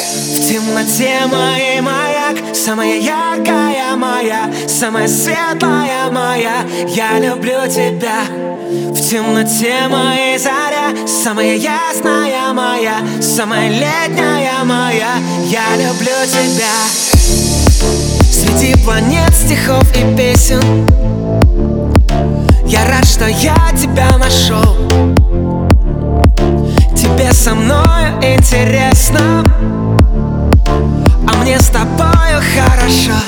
В темноте моей маяк Самая яркая моя Самая светлая моя. Я люблю тебя. В темноте моей заря Самая ясная моя Самая летняя моя. Я люблю тебя. Среди планет, стихов и песен. Я рад, что я тебя нашел. Тебе со мною интересно мне с тобою хорошо.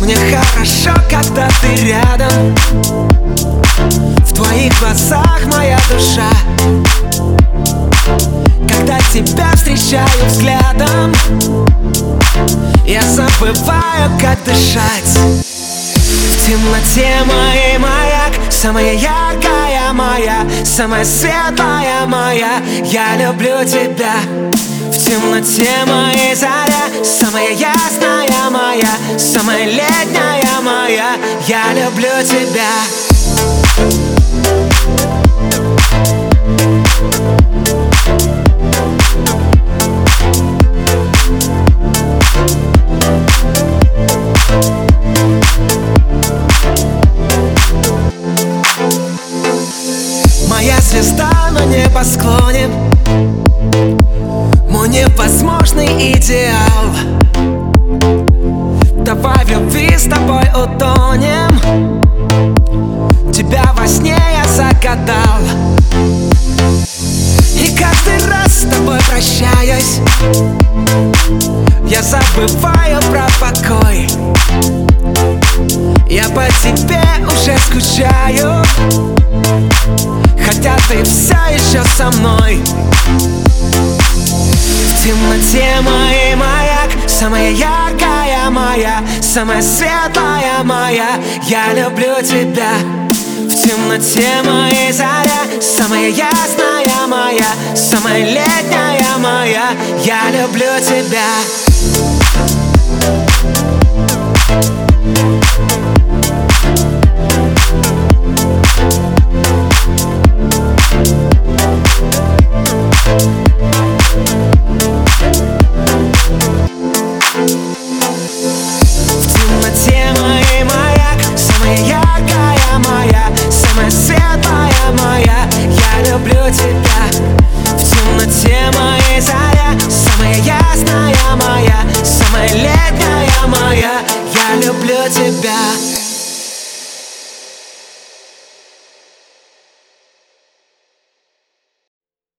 Мне хорошо, когда ты рядом. В твоих глазах моя душа. Когда тебя встречаю взглядом Я забываю, как дышать. В темноте моей маяк Самая яркая моя Самая светлая моя. Я люблю тебя темноте моей заря Самая ясная моя Самая летняя моя. Я люблю тебя. Моя звезда на небосклоне невозможный идеал. Давай в любви с тобой утонем. Тебя во сне я загадал. И каждый раз с тобой прощаюсь. Я забываю про покой. Я по тебе уже скучаю. Хотя ты все еще со мной темноте моей маяк Самая яркая моя Самая светлая моя. Я люблю тебя. В темноте моей заря Самая ясная моя Самая летняя моя. Я люблю тебя тебя.